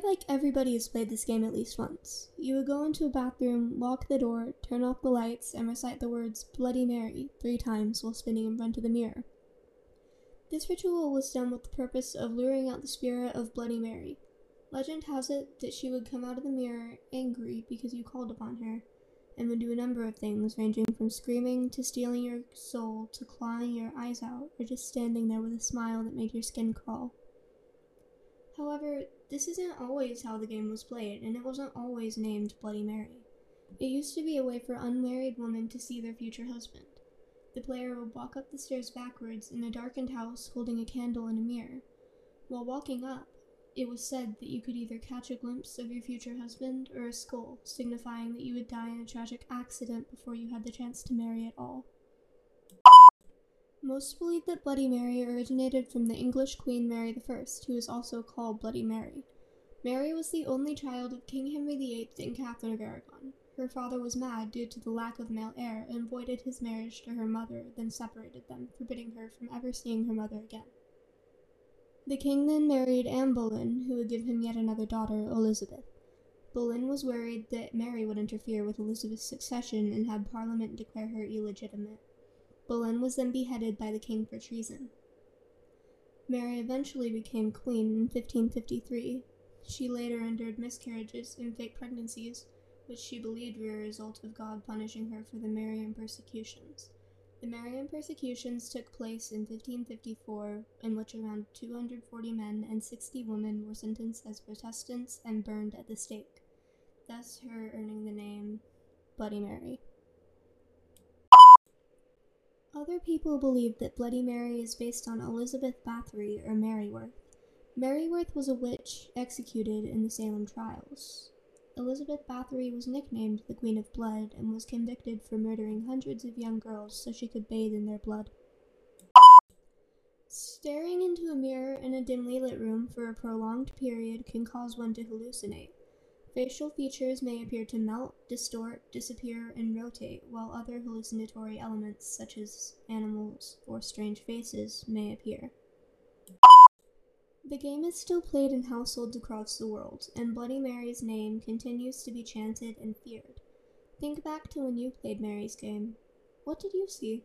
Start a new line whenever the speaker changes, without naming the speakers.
feel like everybody has played this game at least once. You would go into a bathroom, lock the door, turn off the lights, and recite the words Bloody Mary three times while spinning in front of the mirror. This ritual was done with the purpose of luring out the spirit of Bloody Mary. Legend has it that she would come out of the mirror angry because you called upon her, and would do a number of things ranging from screaming to stealing your soul to clawing your eyes out or just standing there with a smile that made your skin crawl. However, this isn't always how the game was played, and it wasn't always named Bloody Mary. It used to be a way for unmarried women to see their future husband. The player would walk up the stairs backwards in a darkened house holding a candle and a mirror. While walking up, it was said that you could either catch a glimpse of your future husband or a skull, signifying that you would die in a tragic accident before you had the chance to marry at all. Most believe that Bloody Mary originated from the English Queen Mary I, who is also called Bloody Mary. Mary was the only child of King Henry VIII and Catherine of Aragon. Her father was mad due to the lack of male heir and voided his marriage to her mother, then separated them, forbidding her from ever seeing her mother again. The king then married Anne Boleyn, who would give him yet another daughter, Elizabeth. Boleyn was worried that Mary would interfere with Elizabeth's succession and had Parliament declare her illegitimate. Boleyn was then beheaded by the king for treason. Mary eventually became queen in 1553. She later endured miscarriages and fake pregnancies, which she believed were a result of God punishing her for the Marian persecutions. The Marian persecutions took place in 1554, in which around 240 men and 60 women were sentenced as Protestants and burned at the stake, thus her earning the name Bloody Mary. Other people believe that Bloody Mary is based on Elizabeth Bathory or Mary Worth. Maryworth was a witch executed in the Salem trials. Elizabeth Bathory was nicknamed the Queen of Blood and was convicted for murdering hundreds of young girls so she could bathe in their blood. Staring into a mirror in a dimly lit room for a prolonged period can cause one to hallucinate. Facial features may appear to melt, distort, disappear, and rotate, while other hallucinatory elements, such as animals or strange faces, may appear. The game is still played in households across the world, and Bloody Mary's name continues to be chanted and feared. Think back to when you played Mary's game. What did you see?